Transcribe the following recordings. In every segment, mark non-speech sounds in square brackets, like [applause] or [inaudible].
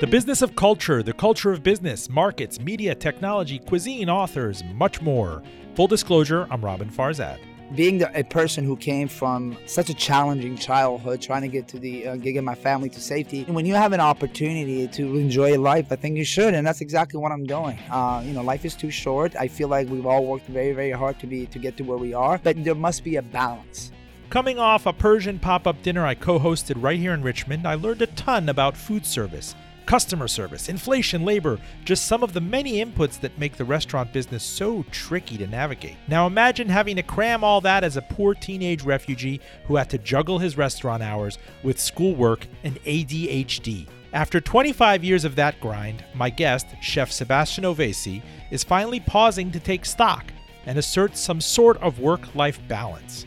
The business of culture, the culture of business, markets, media, technology, cuisine, authors, much more. Full disclosure, I'm Roben Farzad. Being a person who came from such a challenging childhood, trying to get to the uh, get my family to safety, when you have an opportunity to enjoy life, I think you should, and that's exactly what I'm doing. Uh, you know, life is too short. I feel like we've all worked very, very hard to be to get to where we are, but there must be a balance. Coming off a Persian pop up dinner I co hosted right here in Richmond, I learned a ton about food service customer service, inflation, labor, just some of the many inputs that make the restaurant business so tricky to navigate. Now imagine having to cram all that as a poor teenage refugee who had to juggle his restaurant hours with schoolwork and ADHD. After 25 years of that grind, my guest, Chef Sebastian Oveysi, is finally pausing to take stock and assert some sort of work life balance.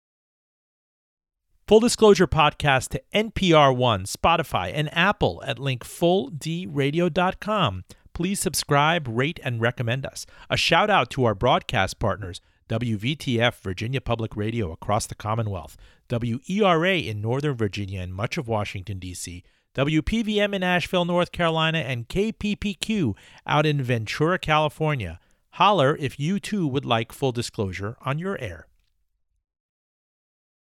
Full Disclosure podcast to NPR One, Spotify, and Apple at link linkfulldradio.com please subscribe, rate, and recommend us. A shout out to our broadcast partners WVTF, Virginia Public Radio across the Commonwealth, WERA in Northern Virginia and much of Washington, D.C., WPVM in Asheville, North Carolina, and KPPQ out in Ventura, California. Holler if you too would like full disclosure on your air.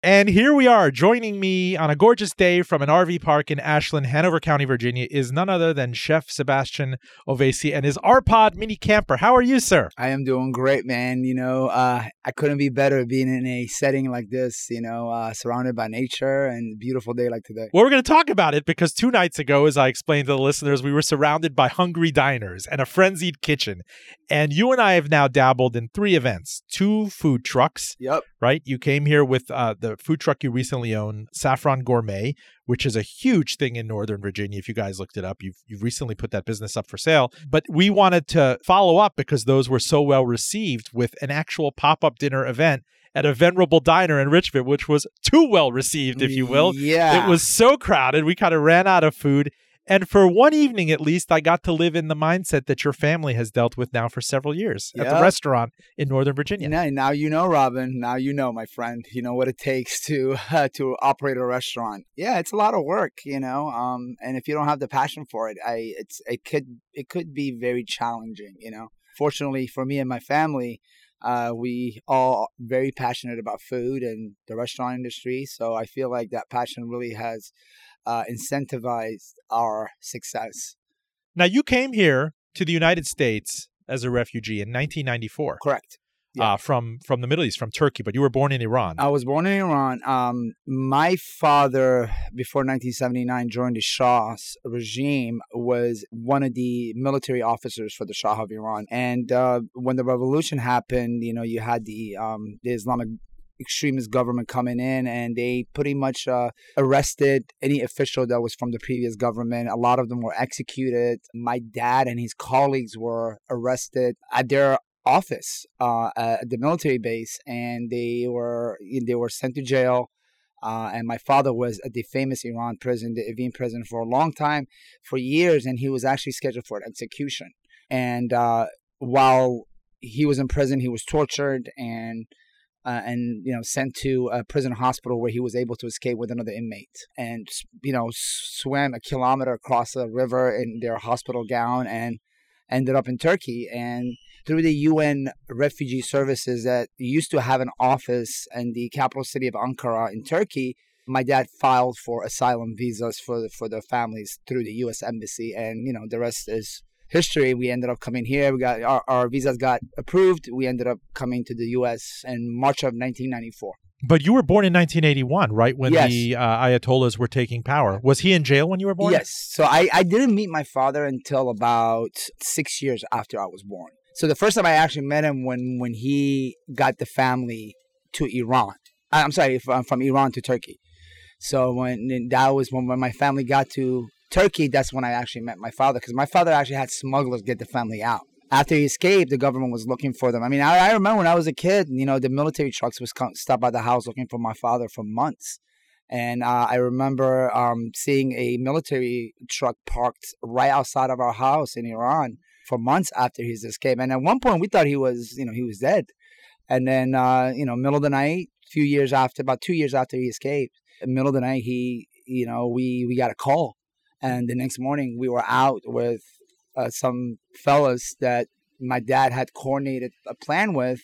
And here we are. Joining me on a gorgeous day from an RV park in Ashland, Hanover County, Virginia, is none other than Chef Sebastian Oveysi and his RPod mini camper. How are you, sir? I am doing great, man. You know, uh, I couldn't be better being in a setting like this, you know, uh, surrounded by nature and beautiful day like today. Well, we're going to talk about it because two nights ago, as I explained to the listeners, we were surrounded by hungry diners and a frenzied kitchen. And you and I have now dabbled in three events, two food trucks. Yep. Right? You came here with uh, the food truck you recently own, Saffron Gourmet, which is a huge thing in Northern Virginia. If you guys looked it up, you've, you've recently put that business up for sale. But we wanted to follow up because those were so well received with an actual pop up dinner event at a venerable diner in Richmond, which was too well received, if you will. Yeah. It was so crowded. We kind of ran out of food. And for one evening at least, I got to live in the mindset that your family has dealt with now for several years yep. at the restaurant in Northern Virginia. Yeah, now you know, Roben. Now you know, my friend. You know what it takes to uh, [laughs] to operate a restaurant. Yeah, it's a lot of work, you know. Um, and if you don't have the passion for it, I it's it could it could be very challenging, you know. Fortunately for me and my family, uh, we all very passionate about food and the restaurant industry. So I feel like that passion really has uh, incentivized our success. Now, you came here to the United States as a refugee in 1994. Correct. Yeah. Uh, from from the Middle East, from Turkey, but you were born in Iran. I was born in Iran. Um, my father, before 1979, joined the Shah's regime, was one of the military officers for the Shah of Iran. And uh, when the revolution happened, you know, you had the um, the Islamic extremist government coming in and they pretty much uh, arrested any official that was from the previous government. A lot of them were executed. My dad and his colleagues were arrested at their office uh, at the military base and they were they were sent to jail. Uh, and my father was at the famous Iran prison, the Evin prison, for a long time, for years, and he was actually scheduled for an execution. And uh, while he was in prison, he was tortured and uh, and you know sent to a prison hospital where he was able to escape with another inmate and you know swam a kilometer across a river in their hospital gown and ended up in Turkey. And through the UN refugee services that used to have an office in the capital city of Ankara in Turkey my dad filed for asylum visas for for their families through the US embassy and you know the rest is history, we ended up coming here. We got our, our visas got approved. We ended up coming to the U.S. in March of 1994. But you were born in 1981, right? When yes. the uh, Ayatollahs were taking power. Was he in jail when you were born? Yes. So I, I didn't meet my father until about six years after I was born. So the first time I actually met him when when he got the family to Iran. I'm sorry, from, from Iran to Turkey. So when that was when, when my family got to Turkey, that's when I actually met my father because my father actually had smugglers get the family out. After he escaped, the government was looking for them. I mean, I, I remember when I was a kid, you know, the military trucks was come, stop by the house looking for my father for months. And uh, I remember um, seeing a military truck parked right outside of our house in Iran for months after his escape. And at one point, we thought he was, you know, he was dead. And then, uh, you know, middle of the night, a few years after, about two years after he escaped, middle of the night, he, you know, we we got a call, and the next morning we were out with uh, some fellas that my dad had coordinated a plan with,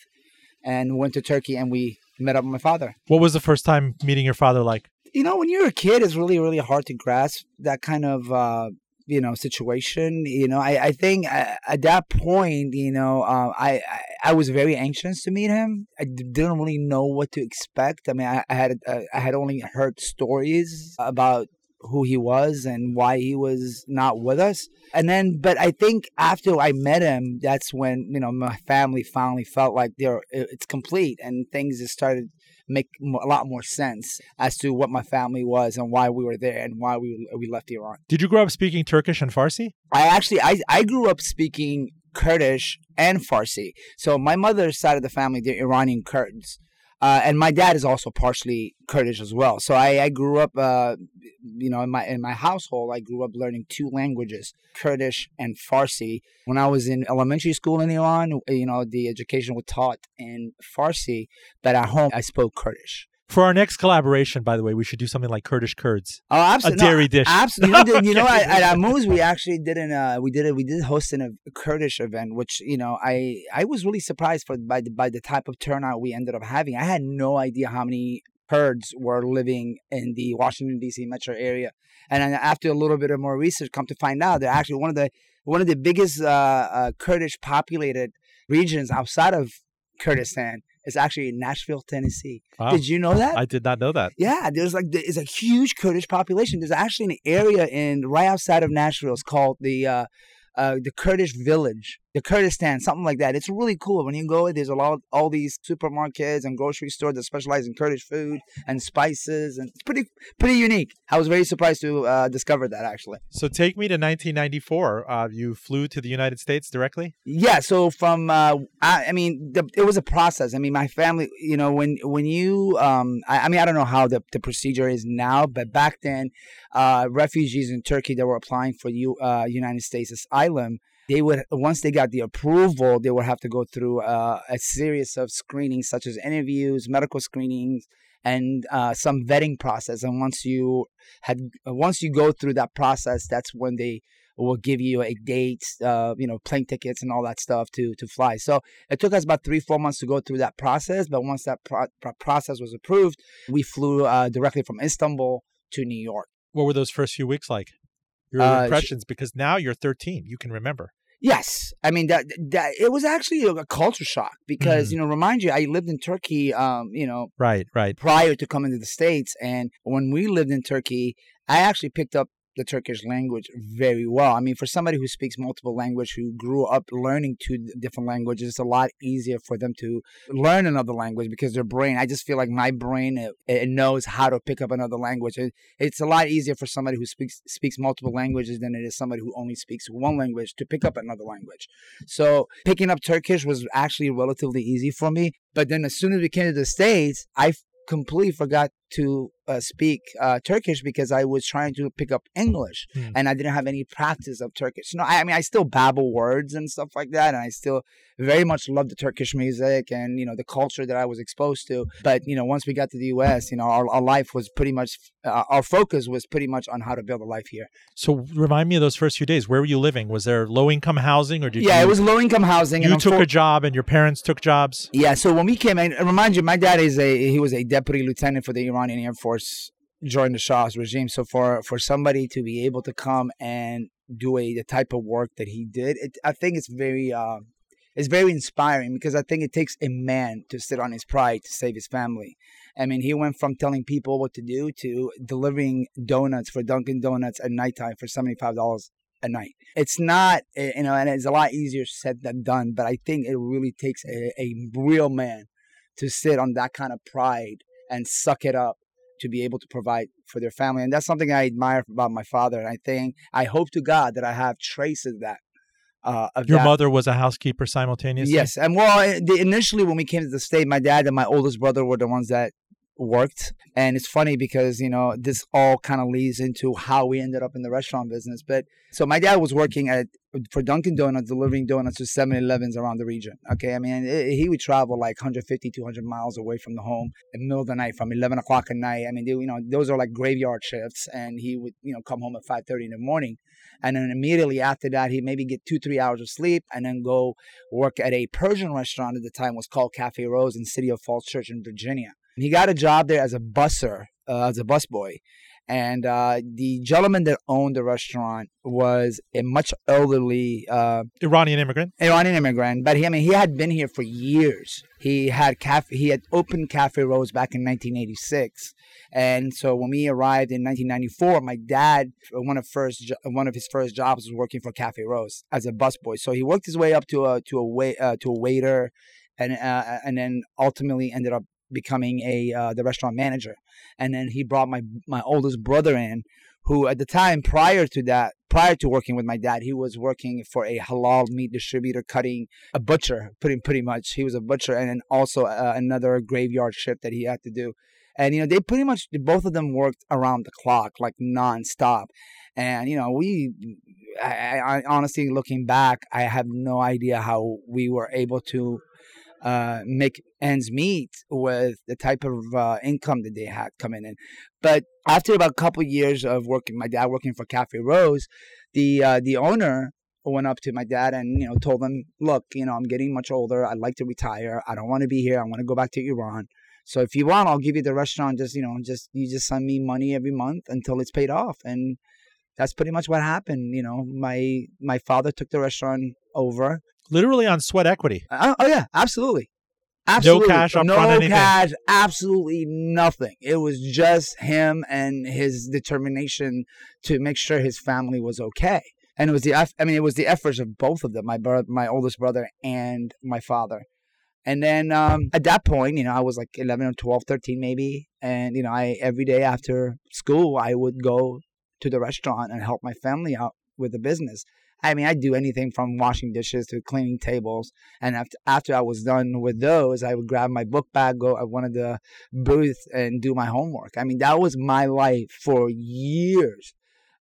and went to Turkey, and we met up with my father. What was the first time meeting your father like? You know, when you're a kid, it's really, really hard to grasp that kind of uh, you know situation you know i, I think uh, at that point you know uh, I, I, I was very anxious to meet him i didn't really know what to expect i mean i, I had uh, i had only heard stories about who he was and why he was not with us and then but i think after i met him that's when you know my family finally felt like they're it's complete and things just started make a lot more sense as to what my family was and why we were there and why we we left Iran. Did you grow up speaking Turkish and Farsi? I actually I I grew up speaking Kurdish and Farsi. So my mother's side of the family they're Iranian Kurds. Uh, and my dad is also partially Kurdish as well. So I, I grew up, uh, you know, in my in my household, I grew up learning two languages, Kurdish and Farsi. When I was in elementary school in Iran, you know, the education was taught in Farsi, but at home I spoke Kurdish. For our next collaboration, by the way, we should do something like Kurdish curds. Oh, absolutely. A dairy no, dish. Absolutely. You know, you know [laughs] at, at Amoo's, we actually did an, uh, we did it, we did host an, a Kurdish event, which, you know, I, I was really surprised for, by the, by the type of turnout we ended up having. I had no idea how many Kurds were living in the Washington D.C. metro area, and after a little bit of more research, come to find out they're actually one of the one of the biggest uh, uh, Kurdish populated regions outside of Kurdistan is actually in Nashville, Tennessee. Wow. Did you know that? I did not know that. Yeah, there's like there's a huge Kurdish population. There's actually an area in right outside of Nashville. It's called the uh, uh, the Kurdish village, the Kurdistan, something like that. It's really cool. When you go, there's a lot of all these supermarkets and grocery stores that specialize in Kurdish food and spices, and it's pretty pretty unique. I was very surprised to uh, discover that actually. So take me to 1994. Uh, you flew to the United States directly. Yeah. So from uh, I, I, mean, the, it was a process. I mean, my family, you know, when when you, um, I, I mean, I don't know how the, the procedure is now, but back then, uh, refugees in Turkey that were applying for you uh, United States asylum they would once they got the approval, they would have to go through uh, a series of screenings, such as interviews, medical screenings, and uh, some vetting process. And once you had, once you go through that process, that's when they will give you a date, uh, you know, plane tickets and all that stuff to to fly. So it took us about three, four months to go through that process. But once that pro- process was approved, we flew uh, directly from Istanbul to New York. What were those first few weeks like? Your uh, impressions, because now you're 13, you can remember. Yes, I mean that that it was actually a, culture shock because mm. you know remind you I lived in Turkey, um, you know, right, right, prior to coming to the states, and when we lived in Turkey, I actually picked up the Turkish language very well. I mean, for somebody who speaks multiple language, who grew up learning two different languages, it's a lot easier for them to learn another language because their brain. I just feel like my brain it, it knows how to pick up another language. It, it's a lot easier for somebody who speaks speaks multiple languages than it is somebody who only speaks one language to pick up another language. So picking up Turkish was actually relatively easy for me. But then as soon as we came to the states, I completely forgot to uh, speak uh, Turkish because I was trying to pick up English mm. and I didn't have any practice of Turkish. No, I, I, mean I still babble words and stuff like that, and I still very much love the Turkish music and you know the culture that I was exposed to. But you know once we got to the U.S., you know our, our life was pretty much uh, our focus was pretty much on how to build a life here. So remind me of those first few days. Where were you living? Was there low income housing or did yeah, you, it was low income housing. You took a job and your parents took jobs. Yeah. So when we came, and remind you, my dad is a he was a deputy lieutenant for the Iranian Air Force during the Shah's regime. So for for somebody to be able to come and do a the type of work that he did, it, I think it's very uh, it's very inspiring because I think it takes a man to sit on his pride to save his family. I mean, he went from telling people what to do to delivering donuts for Dunkin' Donuts at nighttime for seventy five dollars a night. It's not, eh, you know, and it's a lot easier said than done. But I think it really takes a, a real man to sit on that kind of pride and suck it up to be able to provide for their family. And that's something I admire about my father. And I think, I hope to God that I have traces of that. Uh, Your that. mother was a housekeeper simultaneously? Yes, and well, initially when we came to the state, my dad and my oldest brother were the ones that worked, and it's funny because you know this all kind of leads into how we ended up in the restaurant business. But so my dad was working at for Dunkin' Donuts, delivering donuts to 7-Elevens around the region. Okay, I mean it, he would travel like 150, 200 miles away from the home in the middle of the night, from 11 o'clock at night. I mean, they, you know, those are like graveyard shifts, and he would you know come home at 5:30 in the morning. And then immediately after that, he'd maybe get two, three hours of sleep and then go work at a Persian restaurant at the time was called Cafe Rose in City of Falls Church in Virginia. He got a job there as a busser, uh, as a busboy. And uh, the gentleman that owned the restaurant was a much elderly uh, Iranian immigrant? Iranian immigrant, but he, I mean, he had been here for years. He had cafe, he had opened Cafe Rose back in 1986, and so when we arrived in 1994, my dad, one of first, one of his first jobs was working for Cafe Rose as a busboy. So he worked his way up to a to a wait uh, to a waiter, and uh, and then ultimately ended up becoming a uh, the restaurant manager. And then he brought my my oldest brother in, who at the time prior to that prior to working with my dad he was working for a halal meat distributor cutting a butcher pretty pretty much. He was a butcher and then also uh, another graveyard shift that he had to do. And you know they pretty much both of them worked around the clock like nonstop. And you know we I, I, I honestly looking back i have no idea how we were able to uh, make ends meet with the type of uh, income that they had coming in. But after about a couple years of working, my dad working for Cafe Rose, the uh, the owner went up to my dad and you know told him, "Look, you know I'm getting much older. I'd like to retire. I don't want to be here. I want to go back to Iran. So if you want, I'll give you the restaurant. Just you know, just you just send me money every month until it's paid off." And that's pretty much what happened. You know, my my father took the restaurant over. Literally on sweat equity. Oh, oh yeah, absolutely. Absolutely. No cash up no front, anything. cash, absolutely nothing. It was just him and his determination to make sure his family was okay. And it was the I mean it was the efforts of both of them, my brother, my oldest brother and my father. And then um, at that point, you know, I was like 11 or 12, 13 maybe, and you know, I every day after school, I would go to the restaurant and help my family out with the business. I mean, I'd do anything from washing dishes to cleaning tables. And after after I was done with those, I would grab my book bag, go at one of the booths, and do my homework. I mean, that was my life for years,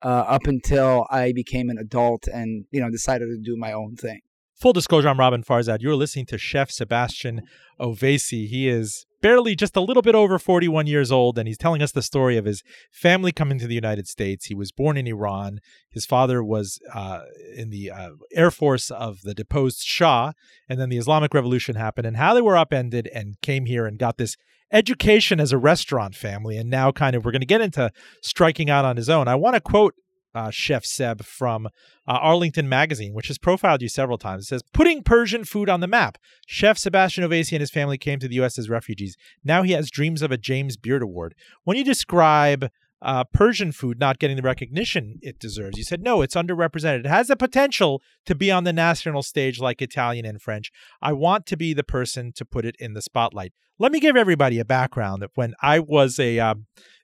uh, up until I became an adult and you know decided to do my own thing. Full disclosure, I'm Roben Farzad. You're listening to Chef Sebastian Oveysi. He is barely just a little bit over 41 years old, and he's telling us the story of his family coming to the United States. He was born in Iran. His father was uh, in the uh, Air Force of the deposed Shah, and then the Islamic Revolution happened, and how they were upended and came here and got this education as a restaurant family. And now, kind of, we're going to get into striking out on his own. I want to quote uh, Chef Seb from uh, Arlington Magazine, which has profiled you several times. It says, Putting Persian food on the map. Chef Sebastian Oveysi and his family came to the U.S. as refugees. Now he has dreams of a James Beard Award. When you describe uh, Persian food not getting the recognition it deserves, you said, no, it's underrepresented. It has the potential to be on the national stage like Italian and French. I want to be the person to put it in the spotlight. Let me give everybody a background that when I was a.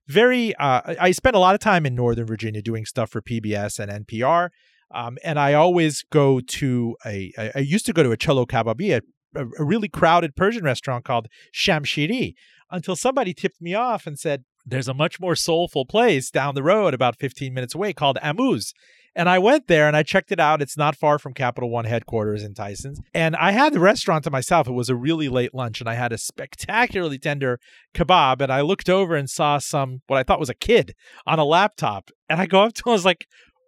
Very uh, i spent a lot of time in northern virginia doing stuff for pbs and npr um, and i always go to a, I used to go to a cello kababi a, a really crowded persian restaurant called shamshiri until somebody tipped me off and said there's a much more soulful place down the road about 15 minutes away called Amoo's and I went there and I checked it out. It's not far from Capital One headquarters in Tyson's. And I had the restaurant to myself. It was a really late lunch and I had a spectacularly tender kebab. And I looked over and saw some, what I thought was a kid on a laptop. And I go up to him, I was like,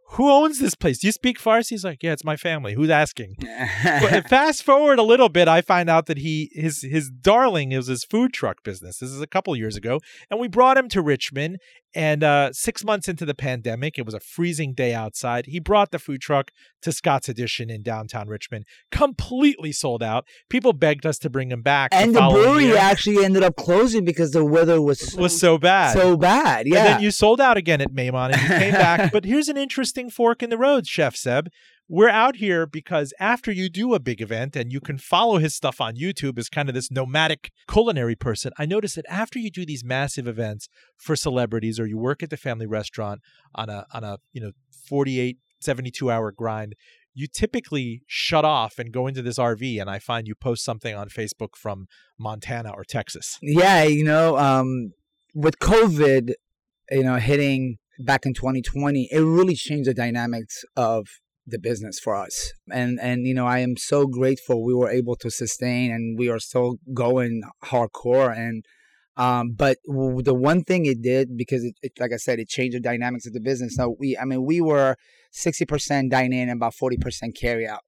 who owns this place? Do you speak Farsi? He's like, yeah, it's my family. Who's asking? [laughs] but fast forward a little bit, I find out that he his his darling is his food truck business. This is a couple years ago, and we brought him to Richmond. And uh, six months into the pandemic, it was a freezing day outside. He brought the food truck to Scott's Addition in downtown Richmond, completely sold out. People begged us to bring him back. And the, brewery year. actually ended up closing because the weather was so, was so bad, so bad. Yeah. And then you sold out again at Maimon, and you came back. [laughs] but here's an interesting fork in the road, Chef Seb. We're out here because after you do a big event and you can follow his stuff on YouTube as kind of this nomadic culinary person, I noticed that after you do these massive events for celebrities or you work at the family restaurant on a on a, you know, 48 72 hour grind, you typically shut off and go into this RV and I find you post something on Facebook from Montana or Texas. Yeah, you know, um with COVID, you know, hitting back in 2020, it really changed the dynamics of the business for us. And and you know, I am so grateful we were able to sustain and we are still going hardcore and um, but w- the one thing it did because it, it, like I said, it changed the dynamics of the business. So we, I mean, we were sixty percent dine in and about forty percent carry out.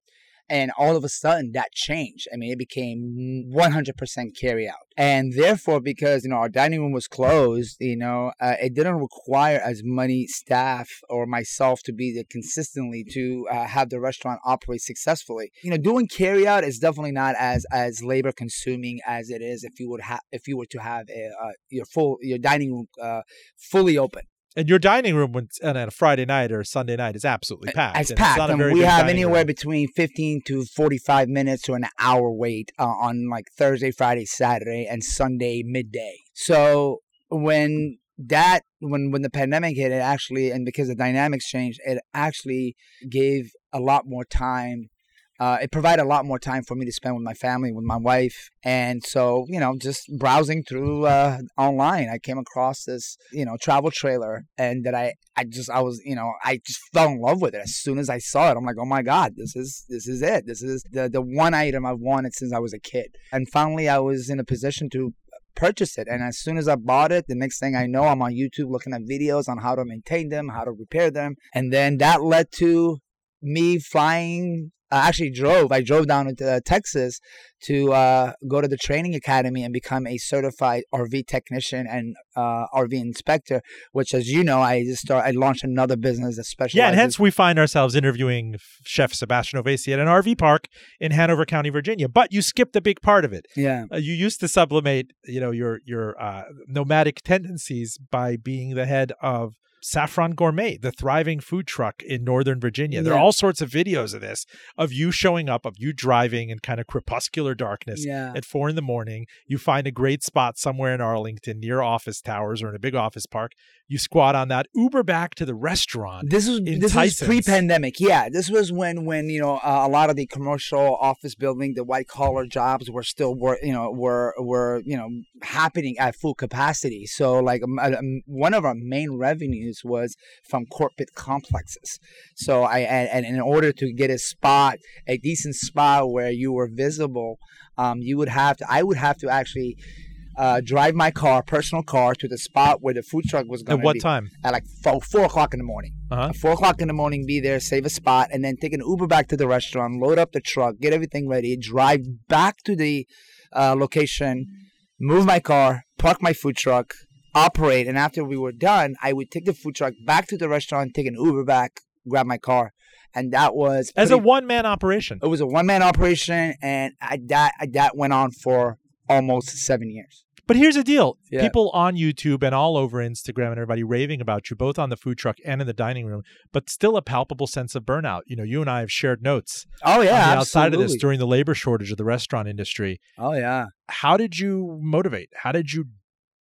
And all of a sudden that changed. I mean, it became 100% carry out. And therefore, because, you know, our dining room was closed, you know, uh, it didn't require as many staff or myself to be there consistently to uh, have the restaurant operate successfully. You know, doing carry out is definitely not as, as labor consuming as it is if you would have, if you were to have a, uh, your full, your dining room uh, fully open. And your dining room when, on a Friday night or Sunday night is absolutely packed. It's packed. not a and we have anywhere room. between 15 to 45 minutes to an hour wait uh, on like Thursday, Friday, Saturday, and Sunday midday. So when that when when the pandemic hit, it actually and because the dynamics changed, it actually gave a lot more time. Uh, it provided a lot more time for me to spend with my family, with my wife, and so you know, just browsing through uh, online, I came across this you know travel trailer, and that I I just I was you know I just fell in love with it as soon as I saw it. I'm like, oh my god, this is this is it. This is the the one item I've wanted since I was a kid, and finally I was in a position to purchase it. And as soon as I bought it, the next thing I know, I'm on YouTube looking at videos on how to maintain them, how to repair them. And then that led to me flying. I actually drove. I drove down to uh, Texas to uh, go to the training academy and become a certified RV technician and uh, RV inspector. Which, as you know, I just start. I launched another business that specializes. Yeah, and hence we find ourselves interviewing Chef Sebastian Oveysi at an RV park in Hanover County, Virginia. But you skipped a big part of it. yeah, Uh, you used to sublimate, you know, your your uh, nomadic tendencies by being the head of Saffron Gourmet, the thriving food truck in Northern Virginia. There are all sorts of videos of this, of you showing up, of you driving in kind of crepuscular darkness yeah. at four in the morning. You find a great spot somewhere in Arlington near office towers or in a big office park. You squat on that, Uber back to the restaurant. This was this was pre-pandemic. Yeah, this was when when you know uh, a lot of the commercial office building, the white collar jobs were still were you know were were you know happening at full capacity. So like um, um, one of our main revenues was from corporate complexes. So I and, and in order to get a spot, a decent spot where you were visible, um, you would have to. I would have to actually. Uh, drive my car, personal car, to the spot where the food truck was going At what be time? at like four, four o'clock in the morning. Uh-huh. Four o'clock in the morning, be there, save a spot, and then take an Uber back to the restaurant, load up the truck, get everything ready, drive back to the uh, location, move my car, park my food truck, operate, and after we were done, I would take the food truck back to the restaurant, take an Uber back, grab my car, and that was As a one man operation. it was a one man operation, and I, that that went on for almost seven years. But here's the deal. Yeah. People on YouTube and all over Instagram and everybody raving about you, both on the food truck and in the dining room, but still a palpable sense of burnout. You know, you and I have shared notes Oh yeah, on the absolutely. outside of this during the labor shortage of the restaurant industry. oh yeah. How did you motivate? How did you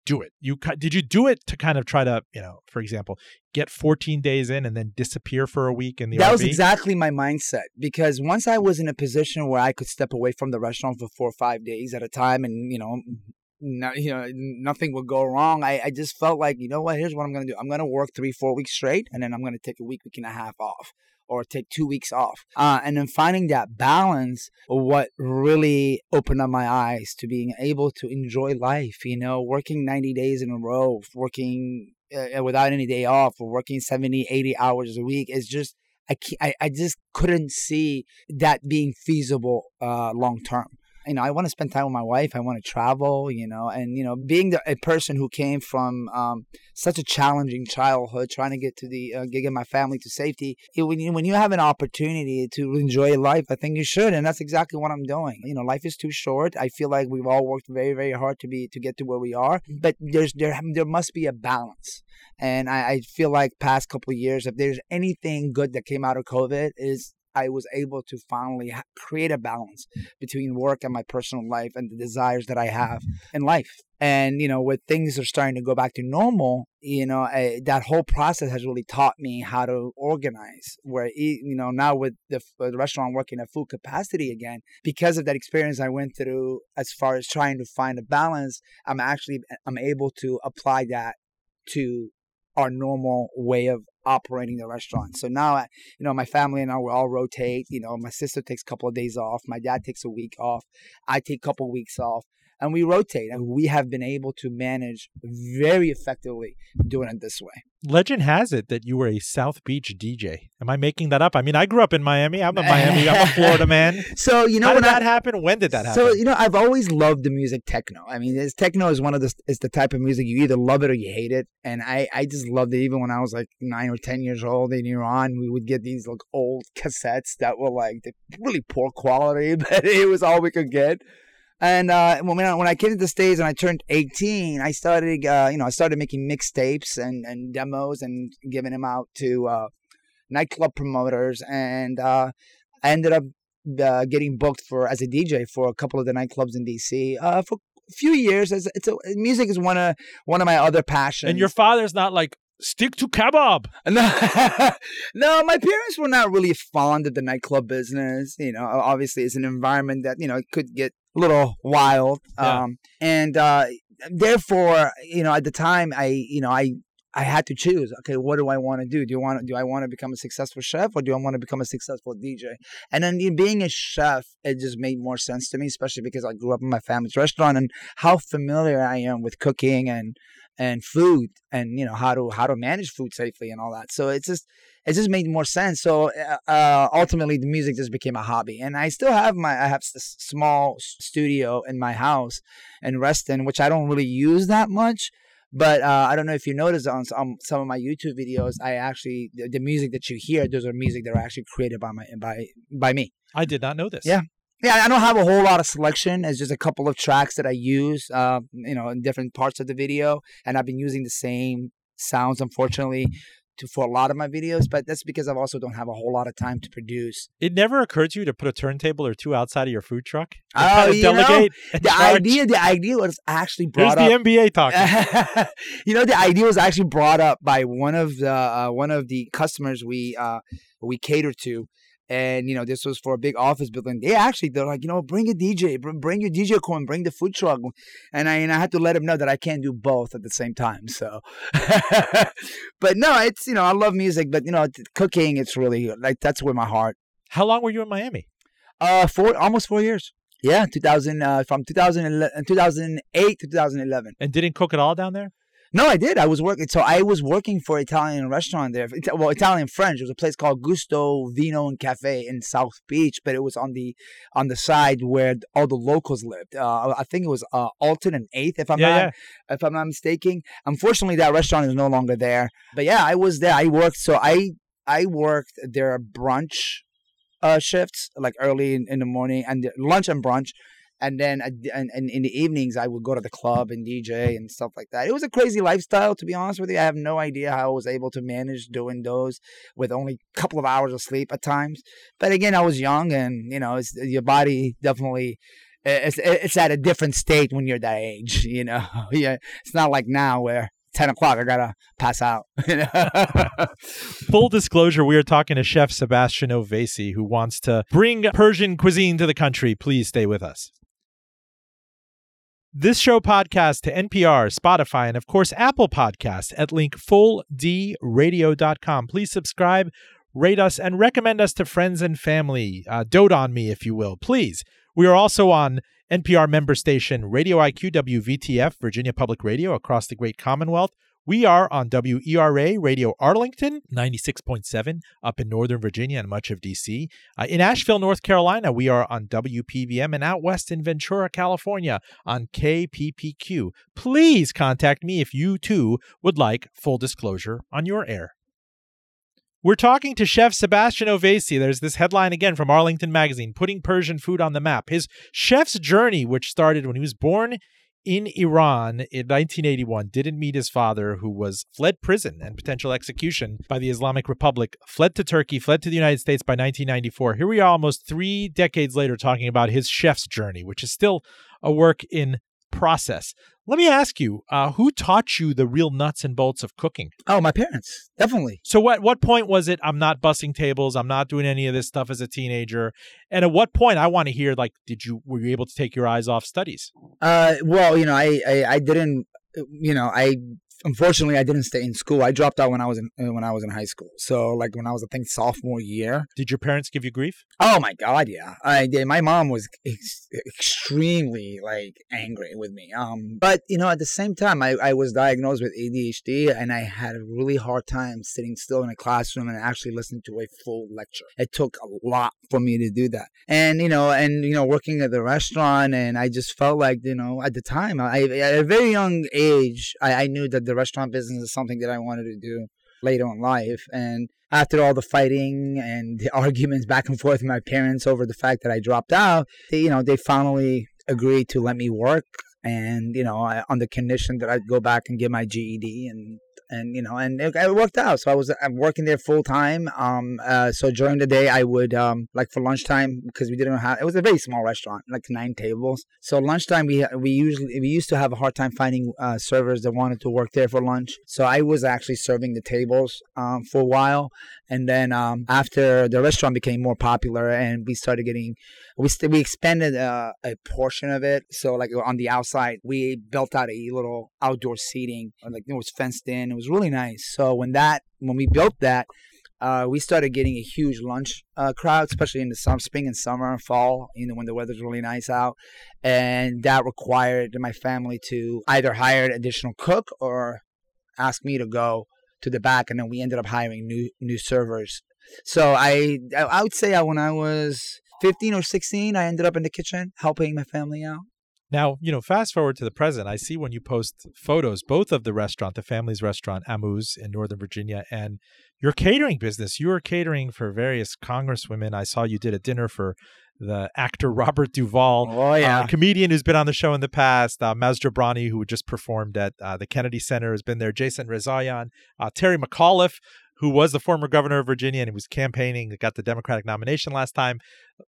do it? You did you do it to kind of try to, you know, for example, get 14 days in and then disappear for a week in the that RV? was exactly my mindset because once I was in a position where I could step away from the restaurant for four or five days at a time, and you know, no, you know, nothing would go wrong. I, I just felt like, you know what? Here's what I'm gonna do. I'm gonna work three, four weeks straight, and then I'm gonna take a week, week and a half off, or take two weeks off. Uh, and then finding that balance, what really opened up my eyes to being able to enjoy life. You know, working 90 days in a row, working uh, without any day off, or working 70, 80 hours a week is just I, I I just couldn't see that being feasible uh, long term. You know, I want to spend time with my wife. I want to travel. You know, and you know, being the, a person who came from um, such a challenging childhood, trying to get to the uh, get my family to safety. It, when you when you have an opportunity to enjoy life, I think you should, and that's exactly what I'm doing. You know, life is too short. I feel like we've all worked very very hard to be to get to where we are, but there's there there must be a balance. And I, I feel like past couple years, if there's anything good that came out of COVID, is I was able to finally ha- create a balance between work and my personal life and the desires that I have in life. And, you know, with things are starting to go back to normal, you know, I, that whole process has really taught me how to organize. Where, you know, now with the, the restaurant working at full capacity again, because of that experience I went through as far as trying to find a balance, I'm actually, I'm able to apply that to our normal way of operating the restaurant. So now, you know, my family and I will all rotate. You know, my sister takes a couple of days off, my dad takes a week off, I take a couple of weeks off, and we rotate. And we have been able to manage very effectively doing it this way. Legend has it that you were a South Beach DJ. Am I making that up? I mean, I grew up in Miami. I'm a [laughs] Miami. I'm a Florida man. So you know, how when did that I, happen? When did that happen? So you know, I've always loved the music techno. I mean, techno is one of the is the type of music you either love it or you hate it, and I I just loved it. Even when I was like nine or ten years old, in you're we would get these like old cassettes that were like really poor quality, [laughs] but it was all we could get. And uh, when I, when I came to the States and I turned 18, I started, uh, you know, I started making mixtapes and, and demos and giving them out to uh, nightclub promoters. And uh, I ended up uh, getting booked for as a DJ for a couple of the nightclubs in DC uh, for a few years. As it's a, music is one of one of my other passions. and your father's not like stick to kebab. [laughs] No, no, my parents were not really fond of the nightclub business. You know, obviously it's an environment that you know it could get little wild. Yeah. Um, and uh, therefore, you know, at the time, I, you know, I. I had to choose. Okay, what do I want to do? Do you want to, do I want to become a successful chef or do I want to become a successful DJ? And then being a chef, it just made more sense to me, especially because I grew up in my family's restaurant and how familiar I am with cooking and and food and you know how to how to manage food safely and all that. So it's just it just made more sense. So uh, uh, ultimately, the music just became a hobby, and I still have my I have a small studio in my house and rest in Reston, which I don't really use that much. But uh, I don't know if you noticed on some, some of my YouTube videos, I actually the, the music that you hear, those are music that are actually created by my by by me. I did not know this. Yeah. Yeah, I don't have a whole lot of selection. It's just a couple of tracks that I use, uh, you know, in different parts of the video, and I've been using the same sounds, unfortunately, to for a lot of my videos. But that's because I also don't have a whole lot of time to produce. It never occurred to you to put a turntable or two outside of your food truck? Oh, kind of you know, The charge? idea, the idea was actually brought Here's brought the up. NBA talking. [laughs] you know, the idea was actually brought up by one of the uh, one of the customers we uh, we cater to, and you know, this was for a big office building. They actually they're like, you know, bring a DJ, br- bring your DJ coin, bring the food truck, and I and I had to let them know that I can't do both at the same time. So, [laughs] but no, it's you know, I love music, but you know, cooking, it's really like that's where my heart. How long were you in Miami? Uh, four almost four years. Yeah, 2000 uh, from 2011, 2008 to 2011. And didn't cook at all down there? No, I did. I was working. So I was working for Italian restaurant there. Well, Italian French. It was a place called Gusto Vino and Cafe in South Beach, but it was on the on the side where all the locals lived. Uh, I think it was uh, Alton and Eighth, if I'm Yeah, not if I'm not mistaken. Unfortunately, that restaurant is no longer there. But yeah, I was there. I worked. So I I worked their brunch uh, shifts, like early in, in the morning, and lunch and brunch. And then and, and in the evenings, I would go to the club and DJ and stuff like that. It was a crazy lifestyle, to be honest with you. I have no idea how I was able to manage doing those with only a couple of hours of sleep at times. But again, I was young, and you know, your body definitely it's it's at a different state when you're that age. [laughs] You know, yeah, it's not like now where. 10 o'clock, I gotta pass out. [laughs] Full disclosure, we are talking to Chef Sebastian Oveysi, who wants to bring Persian cuisine to the country. Please stay with us. This show podcast to NPR, Spotify, and of course Apple Podcasts at link fulldradio.com. Please subscribe, rate us, and recommend us to friends and family. Uh, dote on me, if you will, please. We are also on NPR member station Radio IQ WVTF, Virginia Public Radio across the great Commonwealth. We are on WERA Radio Arlington, 96.7 up in Northern Virginia and much of DC. Uh, in Asheville, North Carolina, we are on WPVM and out west in Ventura, California on KPPQ. Please contact me if you too would like full disclosure on your air. We're talking to Chef Sebastian Oveysi. There's this headline again from Arlington Magazine, putting Persian food on the map. His chef's journey, which started when he was born in Iran in 1981, didn't meet his father, who was fled prison and potential execution by the Islamic Republic, fled to Turkey, fled to the United States by 1994. Here we are almost three decades later talking about his chef's journey, which is still a work in process. Let me ask you, uh, who taught you the real nuts and bolts of cooking? Oh, my parents, definitely. So, what what point was it? I'm not bussing tables. I'm not doing any of this stuff as a teenager. And at what point I want to hear, like, did you were you able to take your eyes off studies? Uh, well, you know, I, I, I didn't. You know, I unfortunately, I didn't stay in school. I dropped out when I was in uh, when I was in high school. So like when I was I think sophomore year. Did your parents give you grief? Oh my god, yeah. I did. My mom was ex- extremely like angry with me. Um, but you know, at the same time, I I was diagnosed with ADHD, and I had a really hard time sitting still in a classroom and actually listening to a full lecture. It took a lot for me to do that, and you know, and you know, working at the restaurant, and I just felt like you know, at the time, I at a very young age, I, I knew that the restaurant business is something that I wanted to do later in life. And after all the fighting and the [laughs] arguments back and forth with my parents over the fact that I dropped out, they, you know, they finally agreed to let me work. And, you know, on the condition that I'd go back and get my GED and and you know, and it, it worked out. So I was I'm working there full time. Um, uh, so during the day I would um, like for lunchtime because we didn't have it was a very small restaurant, like nine tables. So lunchtime we we usually we used to have a hard time finding uh, servers that wanted to work there for lunch. So I was actually serving the tables um, for a while, and then um, after the restaurant became more popular and we started getting we st- we expanded uh, a portion of it. So like on the outside, we built out a little outdoor seating, like it was fenced in. It was really nice. So when that when we built that, uh, we started getting a huge lunch uh, crowd, especially in the summer, spring and summer and fall, you know, when the weather's really nice out. And that required my family to either hire an additional cook or ask me to go to the back. And then we ended up hiring new new servers. So I I would say when I was 15 or 16, I ended up in the kitchen helping my family out. Now, you know, fast forward to the present, I see when you post photos, both of the restaurant, the family's restaurant, Amoo's in Northern Virginia, and your catering business. You were catering for various congresswomen. I saw you did a dinner for the actor [laughs] Robert Duvall, oh, yeah. uh, comedian who's been on the show in the past, uh, Maz Jobrani, who just performed at uh, the Kennedy Center, has been there, Jason Rezaian, uh, Terry McAuliffe, who was the former governor of Virginia and he was campaigning, got the Democratic nomination last time,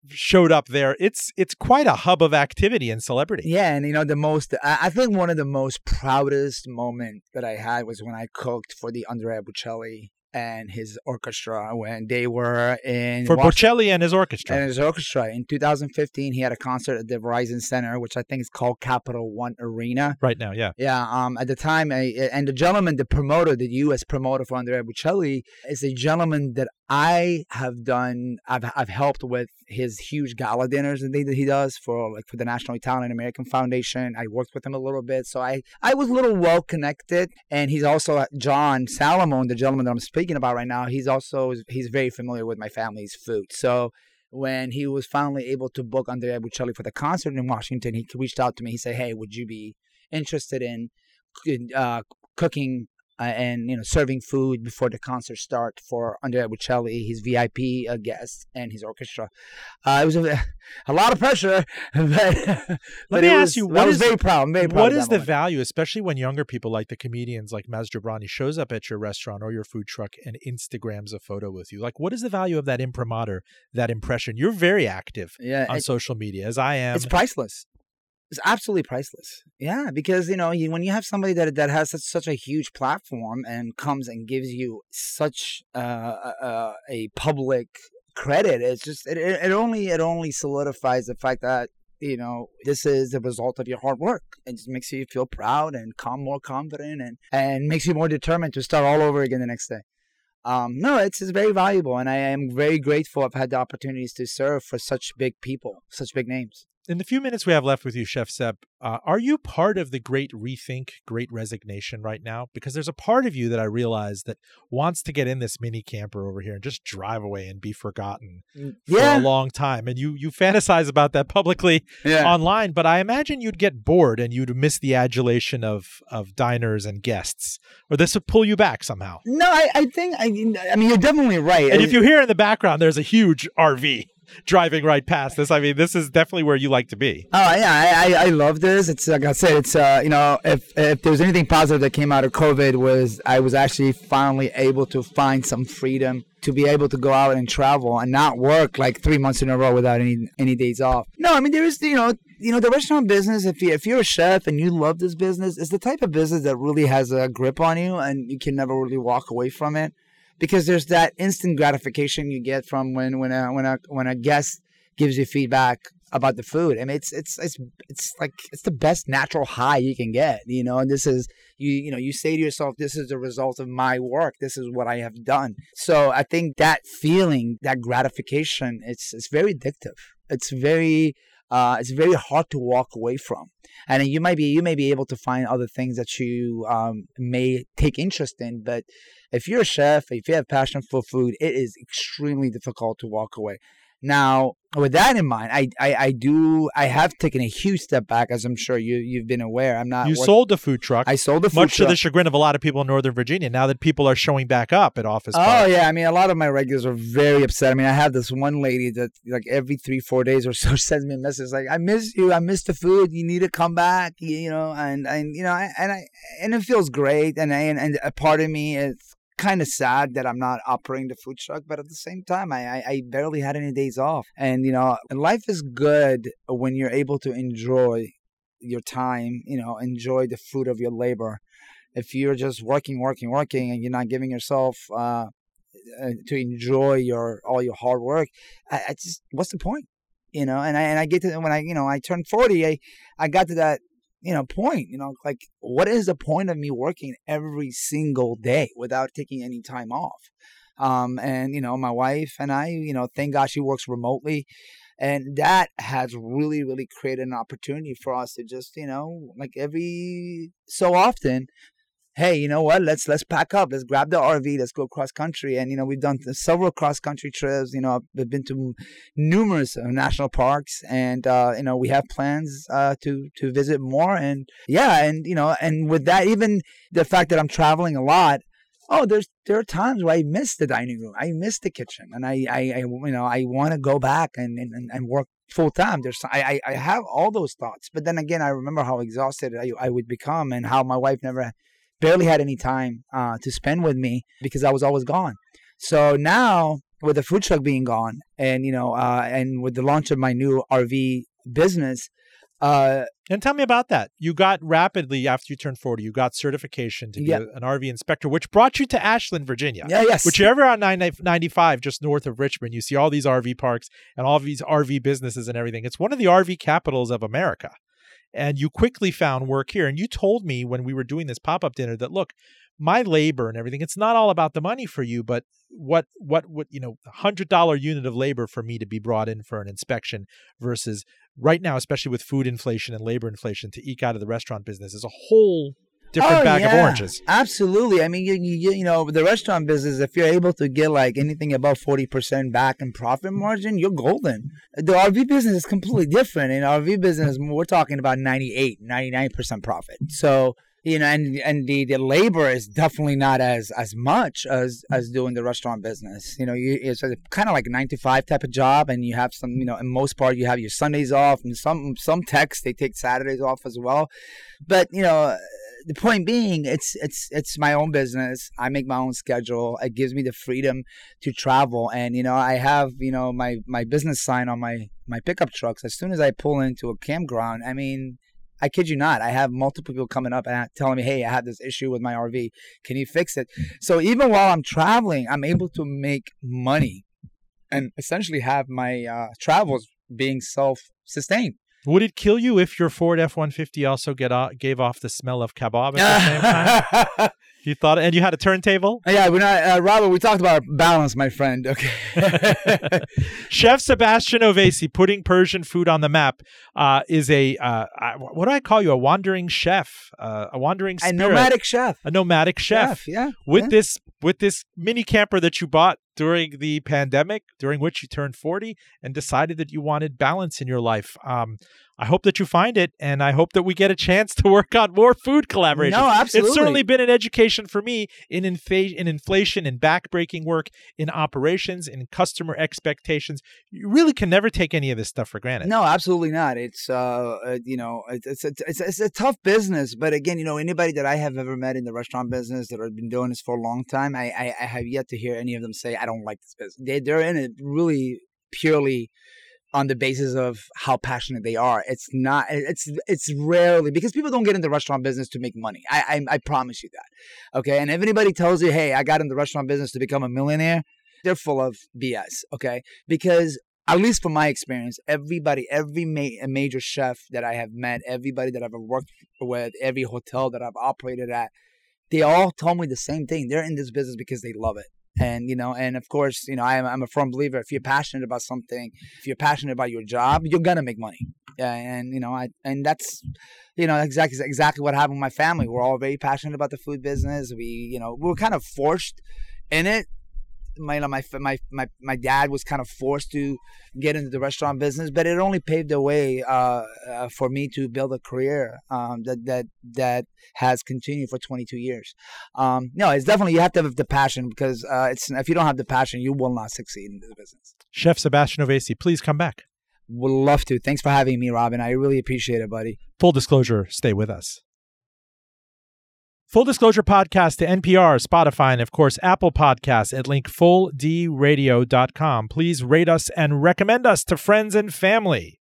showed up there. It's it's quite a hub of activity and celebrity. Yeah, and you know the most I think one of the most proudest moment that I had was when I cooked for the Andrea Bocelli and his orchestra when they were in for Bocelli and his orchestra. And his orchestra in 2015, he had a concert at the Verizon Center, which I think is called Capital One Arena. Right now, yeah, yeah. Um, at the time, I, and the gentleman, the promoter, the U.S. promoter for Andrea Bocelli, is a gentleman that I have done. I've I've helped with his huge gala dinners that he does for like for the National Italian American Foundation. I worked with him a little bit, so I I was a little well connected. And he's also John Salomon, the gentleman that I'm speaking about right now. He's also he's very familiar with my family's food. So when he was finally able to book Andrea Bocelli for the concert in Washington, he reached out to me. He said, "Hey, would you be interested in uh, cooking uh, and you know serving food before the concert start for Andrea Bocelli, his VIP uh, guests, and his orchestra. Uh, it was a, [laughs] a, lot of pressure, [laughs] but, let but me ask was, you, what I was very proud. I'm very proud what is the moment. value, especially when younger people like the comedians like Maz Jobrani shows up at your restaurant or your food truck and Instagrams a photo with you? Like, what is the value of that imprimatur, that impression? You're very active yeah, on it, social media, as I am. It's priceless. It's absolutely priceless. Yeah, because you know when you have somebody that that has such, such a huge platform and comes and gives you such uh, uh, a public credit, it's just it, it only it only solidifies the fact that you know this is the result of your hard work. It just makes you feel proud and calm, more confident, and and makes you more determined to start all over again the next day. Um, no, it's, it's very valuable, and I am very grateful. I've had the opportunities to serve for such big people, such big names in the few minutes we have left with you, Chef Seb, uh, are you part of the great rethink, great resignation right now? Because there's a part of you that I realize that wants to get in this mini camper over here and just drive away and be forgotten Mm, yeah. for a long time. And you you fantasize about that publicly yeah. online, but I imagine you'd get bored and you'd miss the adulation of of diners and guests, or this would pull you back somehow. No, I, I think I, I mean you're definitely right. And if you hear in the background, there's a huge RV. Driving right past this. I mean, this is definitely where you like to be. Oh yeah, I, I, I love this. It's like I said, it's uh, you know, if if there's anything positive that came out of COVID was I was actually finally able to find some freedom to be able to go out and travel and not work like three months in a row without any any days off. No, I mean there is you know you know the restaurant business. If you if you're a chef and you love this business, it's the type of business that really has a grip on you and you can never really walk away from it because there's that instant gratification you get from when when a when a when a guest gives you feedback about the food. I mean, it's it's it's it's like it's the best natural high you can get, you know. And this is you you know you say to yourself, this is the result of my work. This is what I have done. So I think that feeling, that gratification, it's it's very addictive. It's very uh, it's very hard to walk away from. And you might be you may be able to find other things that you um, may take interest in, but if you're a chef, if you have passion for food, it is extremely difficult to walk away. Now, with that in mind, I, I, I do I have taken a huge step back, as I'm sure you you've been aware. I'm not. You work- sold the food truck. I sold the food truck. much truck. to the chagrin of a lot of people in Northern Virginia. Now that people are showing back up at Office. Oh yeah, I mean a lot of my regulars are very upset. I mean I have this one lady that like every three four days or so [laughs] sends me a message like I miss you, I miss the food, you need to come back, you know, and and you know and I and it feels great, and I, and, and a part of me is kind of sad that I'm not operating the food truck, but at the same time, I, I, I barely had any days off. And, you know, life is good when you're able to enjoy your time, you know, enjoy the fruit of your labor. If you're just working, working, working, and you're not giving yourself uh, uh to enjoy your all your hard work, I, I just what's the point? You know, and I and I get to when I you know I turned forty, I I got to that you know point you know like what is the point of me working every single day without taking any time off? Um and you know my wife and i you know thank god she works remotely and that has really really created an opportunity for us to just you know like every so often hey, you know what? Let's let's pack up. Let's grab the RV. Let's go cross country. And you know, we've done several cross country trips. You know, I've been to numerous uh, national parks, and uh, you know, we have plans uh, to to visit more. And yeah, and you know, and with that, even the fact that I'm traveling a lot. Oh, there's there are times where I miss the dining room. I miss the kitchen, and I, I, I you know I want to go back and, and, and work full time. There's I, I have all those thoughts, but then again, I remember how exhausted I, I would become, and how my wife never barely had any time uh, to spend with me because I was always gone. So now with the food truck being gone, and you know, uh, and with the launch of my new RV business. Uh, and tell me about that. You got rapidly after you turned 40, you got certification to be an RV inspector, which brought you to Ashland, Virginia. Yeah, yes. Which you're ever on 95, just north of Richmond, you see all these RV parks and all these RV businesses and everything. It's one of the RV capitals of America and you quickly found work here. And you told me when we were doing this pop up dinner that look, my labor and everything, it's not all about the money for you, but what what what you know, hundred dollar unit of labor for me to be brought in for an inspection versus right now, especially with food inflation and labor inflation, to eke out of the restaurant business is a whole different oh, bag yeah. of oranges. Absolutely. I mean, you, you you know the restaurant business. If you're able to get like anything above forty percent back in profit margin, you're golden. The RV business is completely different. In RV business, we're talking about 98, 99 percent profit. So you know, and and the, the labor is definitely not as as much as as doing the restaurant business. You know, you it's kind of like a nine to five type of job, and you have some, you know, in most part you have your Sundays off, and some some techs they take Saturdays off as well. But you know, the point being, it's it's it's my own business. I make my own schedule. It gives me the freedom to travel, and you know, I have you know my my business sign on my my pickup trucks. As soon as I pull into a campground, I mean, I kid you not, I have multiple people coming up and telling me, "Hey, I have this issue with my RV. Can you fix it?" So even while I'm traveling, I'm able to make money and essentially have my uh, travels being self-sustained. Would it kill you if your Ford F one fifty also get off, gave off the smell of kebab at the same [laughs] time? you thought, and you had a turntable. Yeah, we're not, uh, Robert. We talked about balance, my friend. Okay. [laughs] [laughs] Chef Sebastian Oveysi putting Persian food on the map uh, is a uh, what do I call you? A wandering chef, uh, a wandering spirit, a nomadic chef, a nomadic chef. chef yeah, with yeah. this with this mini camper that you bought during the pandemic, during which you turned 40 and decided that you wanted balance in your life. Um, I hope that you find it, and I hope that we get a chance to work on more food collaboration. No, absolutely. It's certainly been an education for me in, infa- in inflation, in backbreaking work, in operations, in customer expectations. You really can never take any of this stuff for granted. No, absolutely not. It's uh, uh you know, it's, it's it's it's a tough business, but again, you know, anybody that I have ever met in the restaurant business that have been doing this for a long time, I I, I have yet to hear any of them say I don't like this business. They they're in it really purely on the basis of how passionate they are. It's not. It's it's rarely because people don't get into restaurant business to make money. I, I I, promise you that. Okay, and if anybody tells you, "Hey, I got in the restaurant business to become a millionaire," they're full of BS. Okay, because at least from my experience, everybody, every ma- major chef that I have met, everybody that I've worked with, every hotel that I've operated at, they all told me the same thing. They're in this business because they love it and you know and of course you know I'm, I'm a firm believer if you're passionate about something if you're passionate about your job you're gonna make money. Yeah, and you know i and that's you know exactly exactly what happened with my family. We're all very passionate about the food business. We you know we were kind of forced in it my my my my my dad was kind of forced to get into the restaurant business, but it only paved the way uh, uh, for me to build a career um, that that that has continued for 22 years. Um, no, it's definitely you have to have the passion because uh, it's if you don't have the passion, you will not succeed in the business. Chef Sebastian Oveysi, please come back. Would love to. Thanks for having me, Roben. I really appreciate it, buddy. Full disclosure, stay with us. Full Disclosure Podcast to NPR, Spotify, and of course, Apple Podcasts at linkfulldradio.com. Please rate us and recommend us to friends and family.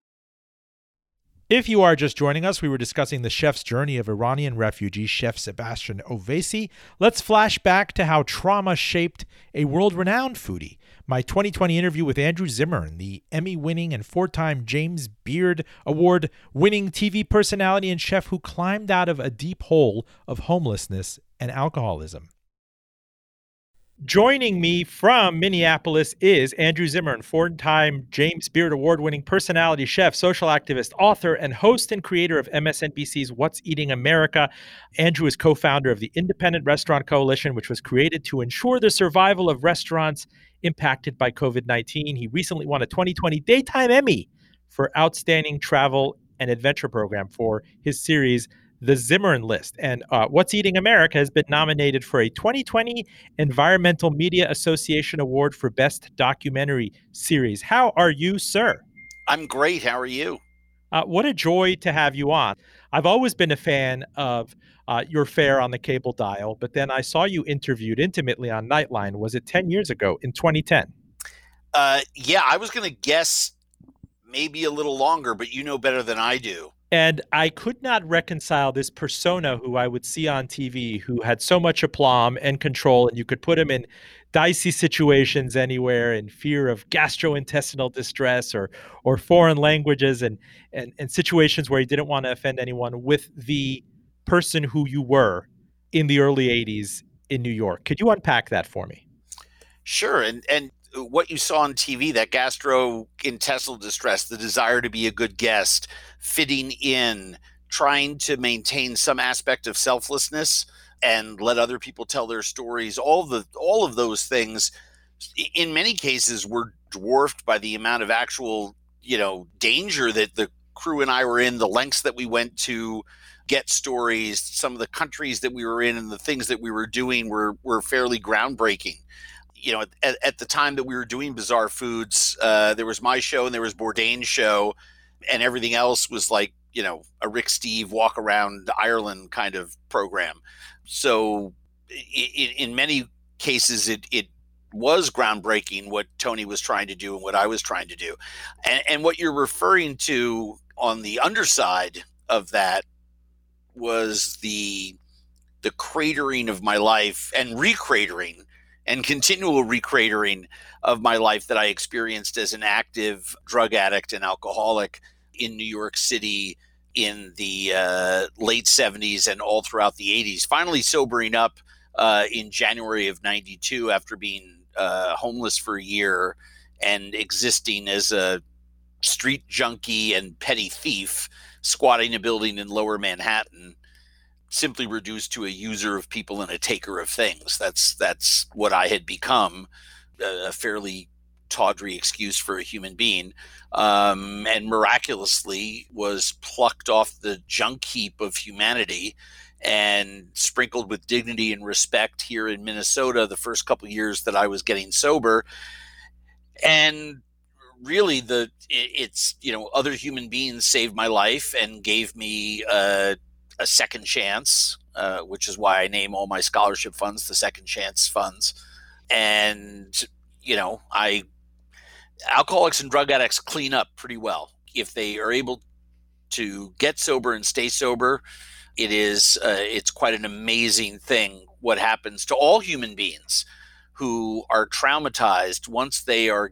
If you are just joining us, we were discussing the chef's journey of Iranian refugee chef Sebastian Oveysi. Let's flash back to how trauma shaped a world renowned foodie my 2020 interview with Andrew Zimmern, the Emmy winning and four time James Beard Award winning TV personality and chef who climbed out of a deep hole of homelessness and alcoholism. Joining me from Minneapolis is Andrew Zimmern, four time James Beard Award winning personality, chef, social activist, author, and host and creator of MSNBC's What's Eating America. Andrew is co founder of the Independent Restaurant Coalition, which was created to ensure the survival of restaurants impacted by COVID 19. He recently won a 2020 Daytime Emmy for Outstanding Travel and Adventure Program for his series, The Zimmern List. And uh, What's Eating America has been nominated for a 2020 Environmental Media Association Award for Best Documentary Series. How are you, sir? I'm great. How are you? Uh, what a joy to have you on. I've always been a fan of uh, your fare on the cable dial, but then I saw you interviewed intimately on Nightline. Was it 10 years ago in 2010? Uh, yeah, I was going to guess maybe a little longer, but you know better than I do. And I could not reconcile this persona who I would see on TV who had so much aplomb and control, and you could put him in dicey situations anywhere in fear of gastrointestinal distress or or foreign languages and, and, and situations where he didn't want to offend anyone with the person who you were in the early 80s in New York. Could you unpack that for me? Sure. And and what you saw on TV, that gastrointestinal distress, the desire to be a good guest, fitting in, trying to maintain some aspect of selflessness and let other people tell their stories, all the all of those things in many cases were dwarfed by the amount of actual, you know, danger that the crew and I were in, the lengths that we went to get stories. Some of the countries that we were in and the things that we were doing were were fairly groundbreaking. You know, at, at the time that we were doing Bizarre Foods, uh, there was my show and there was Bourdain's show, and everything else was like you know a Rick Steve walk around Ireland kind of program. So, in, in many cases, it it was groundbreaking what Tony was trying to do and what I was trying to do. And, and, what you're referring to on the underside of that was the the cratering of my life and recratering and continual recratering of my life that I experienced as an active drug addict and alcoholic in New York City in the uh, late 70s and all throughout the 80s. Finally, sobering up uh, in January of 92 after being uh, homeless for a year and existing as a street junkie and petty thief squatting a building in lower Manhattan, simply reduced to a user of people and a taker of things. That's that's what I had become, a fairly tawdry excuse for a human being, um, and miraculously was plucked off the junk heap of humanity and sprinkled with dignity and respect here in Minnesota the first couple years that I was getting sober. And really the it's you know other human beings saved my life and gave me a, a second chance uh, which is why i name all my scholarship funds the second chance funds. And you know i alcoholics and drug addicts clean up pretty well. If they are able to get sober and stay sober it is uh, it's quite an amazing thing what happens to all human beings who are traumatized once they are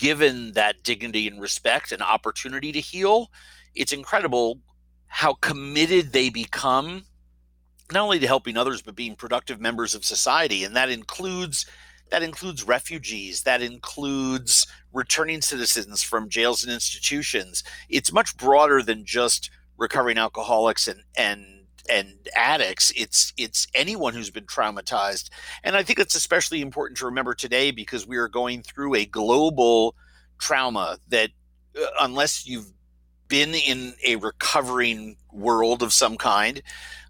given that dignity and respect and opportunity to heal, it's incredible how committed they become not only to helping others but being productive members of society. And that includes that includes refugees that includes returning citizens from jails and institutions. It's much broader than just recovering alcoholics and and and addicts. It's it's anyone who's been traumatized. And i think it's especially important to remember today because we are going through a global trauma that uh, unless you've been in a recovering world of some kind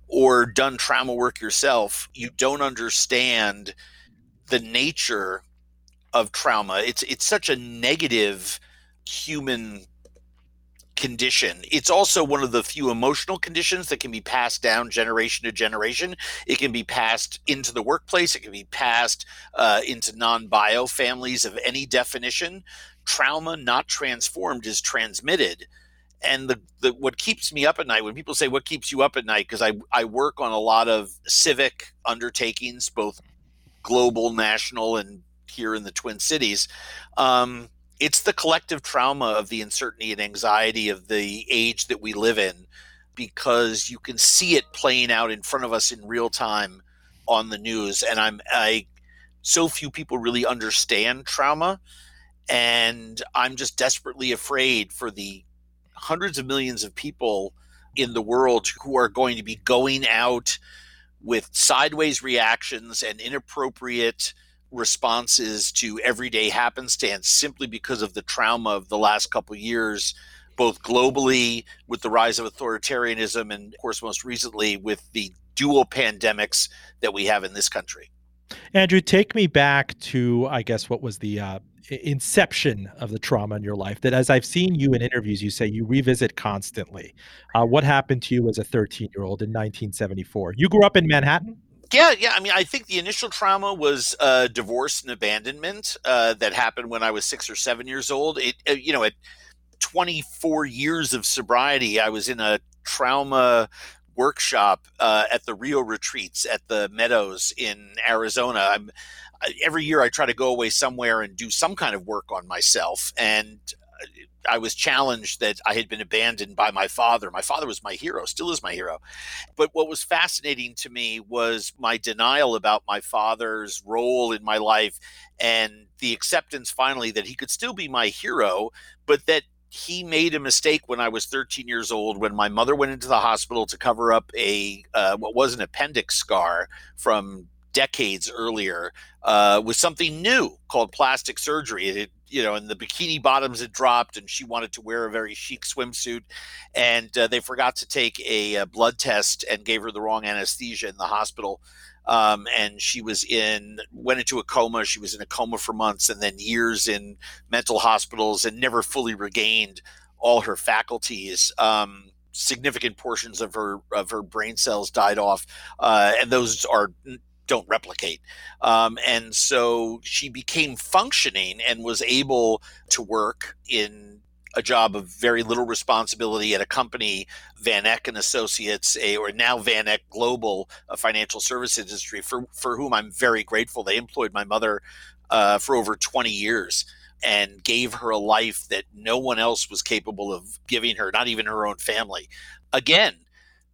or done trauma work yourself you don't understand the nature of trauma it's it's such a negative human condition. It's also one of the few emotional conditions that can be passed down generation to generation. It can be passed into the workplace, it can be passed uh, into non bio families of any definition. Trauma not transformed is transmitted. And the, the what keeps me up at night when people say what keeps you up at night? Because I, I work on a lot of civic undertakings both global national and here in the twin cities um, it's the collective trauma of the uncertainty and anxiety of the age that we live in because you can see it playing out in front of us in real time on the news and i'm i so few people really understand trauma and i'm just desperately afraid for the hundreds of millions of people in the world who are going to be going out with sideways reactions and inappropriate responses to everyday happenstance simply because of the trauma of the last couple years both globally with the rise of authoritarianism and of course most recently with the dual pandemics that we have in this country. Andrew take me back to i guess what was the uh, inception of the trauma in your life that as i've seen you in interviews you say you revisit constantly uh, what happened to you as a 13 year old in 1974 you grew up in manhattan yeah, yeah. I mean, I think the initial trauma was uh, divorce and abandonment uh, that happened when I was six or seven years old. It, uh, you know, at 24 years of sobriety, I was in a trauma workshop uh, at the Rio retreats at the Meadows in Arizona. I'm, every year I try to go away somewhere and do some kind of work on myself, and I was challenged that I had been abandoned by my father. My father was my hero, still is my hero. But what was fascinating to me was my denial about my father's role in my life and the acceptance finally that he could still be my hero, but that he made a mistake when I was 13 years old when my mother went into the hospital to cover up a uh, what was an appendix scar from decades earlier uh, with something new called plastic surgery. It, you know, and the bikini bottoms had dropped, and she wanted to wear a very chic swimsuit, and uh, they forgot to take a, a, blood test and gave her the wrong anesthesia in the hospital. Um, and she was in went into a coma. She was in a coma for months, and then years in mental hospitals, and never fully regained all her faculties. Um, significant portions of her of her brain cells died off, uh, and those are don't replicate. Um, and so she became functioning and was able to work in a job of very little responsibility at a company, Van Eck and Associates, a, or now Van Eck Global, a financial service industry, for, for whom I'm very grateful. They employed my mother uh, for over 20 years and gave her a life that no one else was capable of giving her, not even her own family. Again,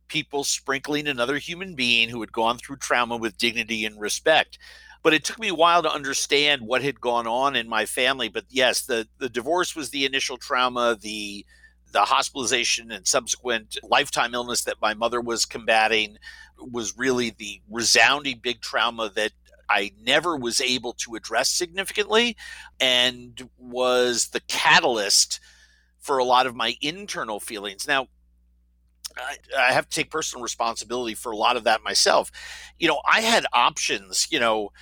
people sprinkling another human being who had gone through trauma with dignity and respect. But it took me a while to understand what had gone on in my family. But yes, the, the divorce was the initial trauma, the the hospitalization and subsequent lifetime illness that my mother was combating was really the resounding big trauma that I never was able to address significantly and was the catalyst for a lot of my internal feelings. Now, I, have to take personal responsibility for a lot of that myself. You know, I had options, you know,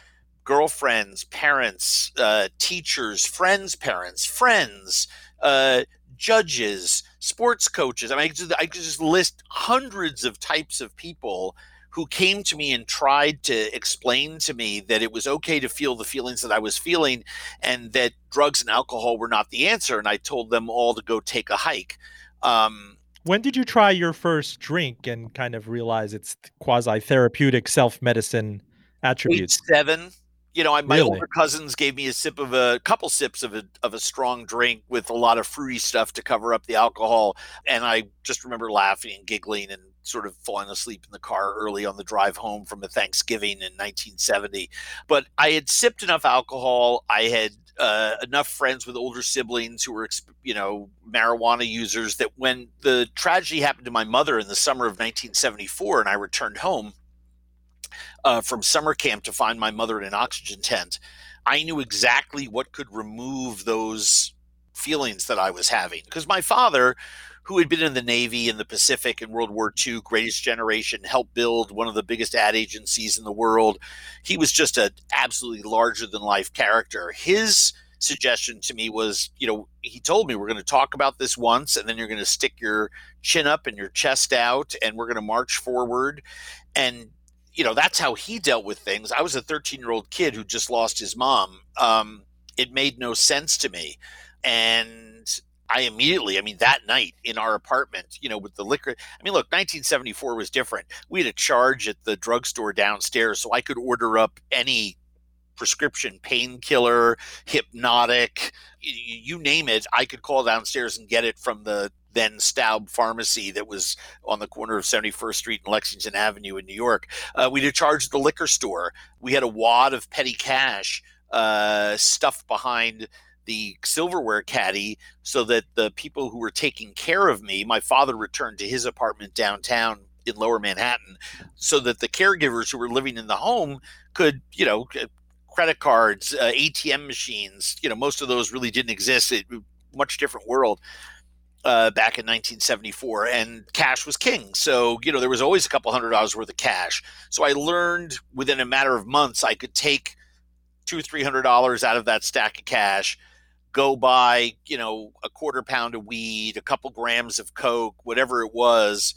girlfriends, parents, uh, teachers, friends' parents, friends, uh, judges, sports coaches. I mean, I could, just, I could just list hundreds of types of people who came to me and tried to explain to me that it was okay to feel the feelings that I was feeling and that drugs and alcohol were not the answer. And I told them all to go take a hike. Um, when did you try your first drink and kind of realize its quasi therapeutic self medicine attributes? seven. You know, I, my really? older cousins gave me a sip of a couple sips of a of a strong drink with a lot of fruity stuff to cover up the alcohol, and I just remember laughing and giggling and sort of falling asleep in the car early on the drive home from a Thanksgiving in 1970. But I had sipped enough alcohol. I had uh, enough friends with older siblings who were, you know, marijuana users that when the tragedy happened to my mother in the summer of 1974 and I returned home uh, from summer camp to find my mother in an oxygen tent, I knew exactly what could remove those feelings that I was having. Because my father, who had been in the Navy in the Pacific in World War II, Greatest Generation, helped build one of the biggest ad agencies in the world. He was just an absolutely larger than life character. His suggestion to me was, you know, he told me we're going to talk about this once and then you're going to stick your chin up and your chest out and we're going to march forward. And, you know, that's how he dealt with things. I was a 13 year old kid who just lost his mom. Um, it made no sense to me. And I immediately, I mean, that night in our apartment, you know, with the liquor, I mean, look, 1974 was different. We had a charge at the drugstore downstairs, so I could order up any prescription painkiller, hypnotic, you, name it. I could call downstairs and get it from the then Staub Pharmacy that was on the corner of 71st Street and Lexington Avenue in New York. Uh, we had charged the liquor store. We had a wad of petty cash uh, stuffed behind the silverware caddy so that the people who were taking care of me, my father returned to his apartment downtown in lower Manhattan, so that the caregivers who were living in the home could, you know, credit cards, uh, ATM machines, you know, most of those really didn't exist. It, much different world. Uh, back in 1974, and cash was king. So, you know, there was always a couple hundred dollars worth of cash. So I learned within a matter of months I could take two, three hundred dollars out of that stack of cash, go buy, you know, a quarter pound of weed, a couple grams of coke, whatever it was,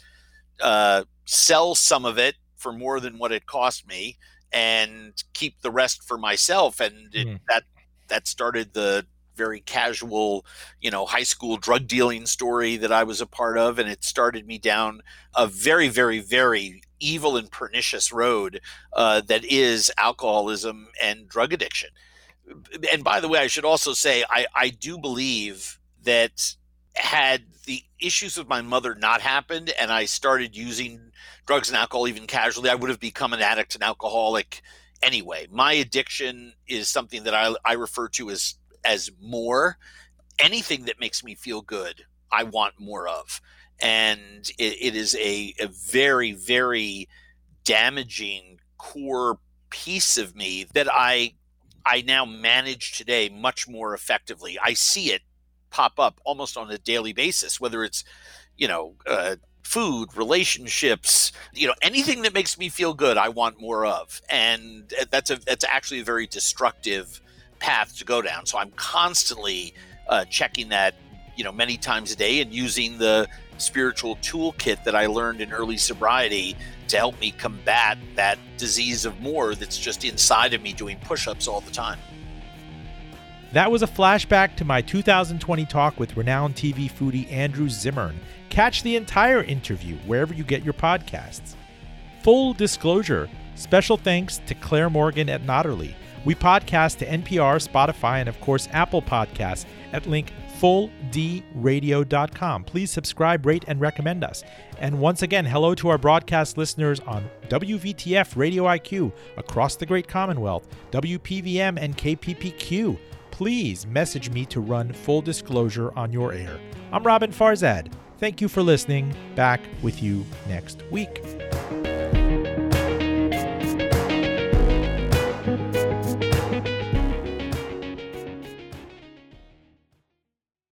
uh, sell some of it for more than what it cost me, and keep the rest for myself. And it, mm. that that started the very casual, you know, high school drug dealing story that I was a part of, and it started me down a very, very, very evil and pernicious road uh, that is alcoholism and drug addiction and by the way, I should also say I, I do believe that had the issues with my mother not happened and I started using drugs and alcohol even casually, I would have become an addict and alcoholic anyway. My addiction is something that I, I refer to as as more. Anything that makes me feel good, I want more of. And it, it is a, a very, very damaging core piece of me that I I now manage today much more effectively. I see it pop up almost on a daily basis, whether it's, you know, uh, food, relationships, you know, anything that makes me feel good, I want more of. And that's a that's actually a very destructive path to go down. So I'm constantly uh, checking that, you know, many times a day and using the spiritual toolkit that I learned in early sobriety to help me combat that disease of more that's just inside of me doing push ups all the time. That was a flashback to my 2020 talk with renowned TV foodie Andrew Zimmern. Catch the entire interview wherever you get your podcasts. Full disclosure special thanks to Claire Morgan at Notterly. We podcast to NPR, Spotify, and of course Apple Podcasts at link fulldradio.com. Please subscribe, rate, and recommend us. And once again, hello to our broadcast listeners on WVTF Radio IQ across the Great Commonwealth, WPVM, and KPPQ. Please message me to run full disclosure on your air. I'm Roben Farzad. Thank you for listening. Back with you next week.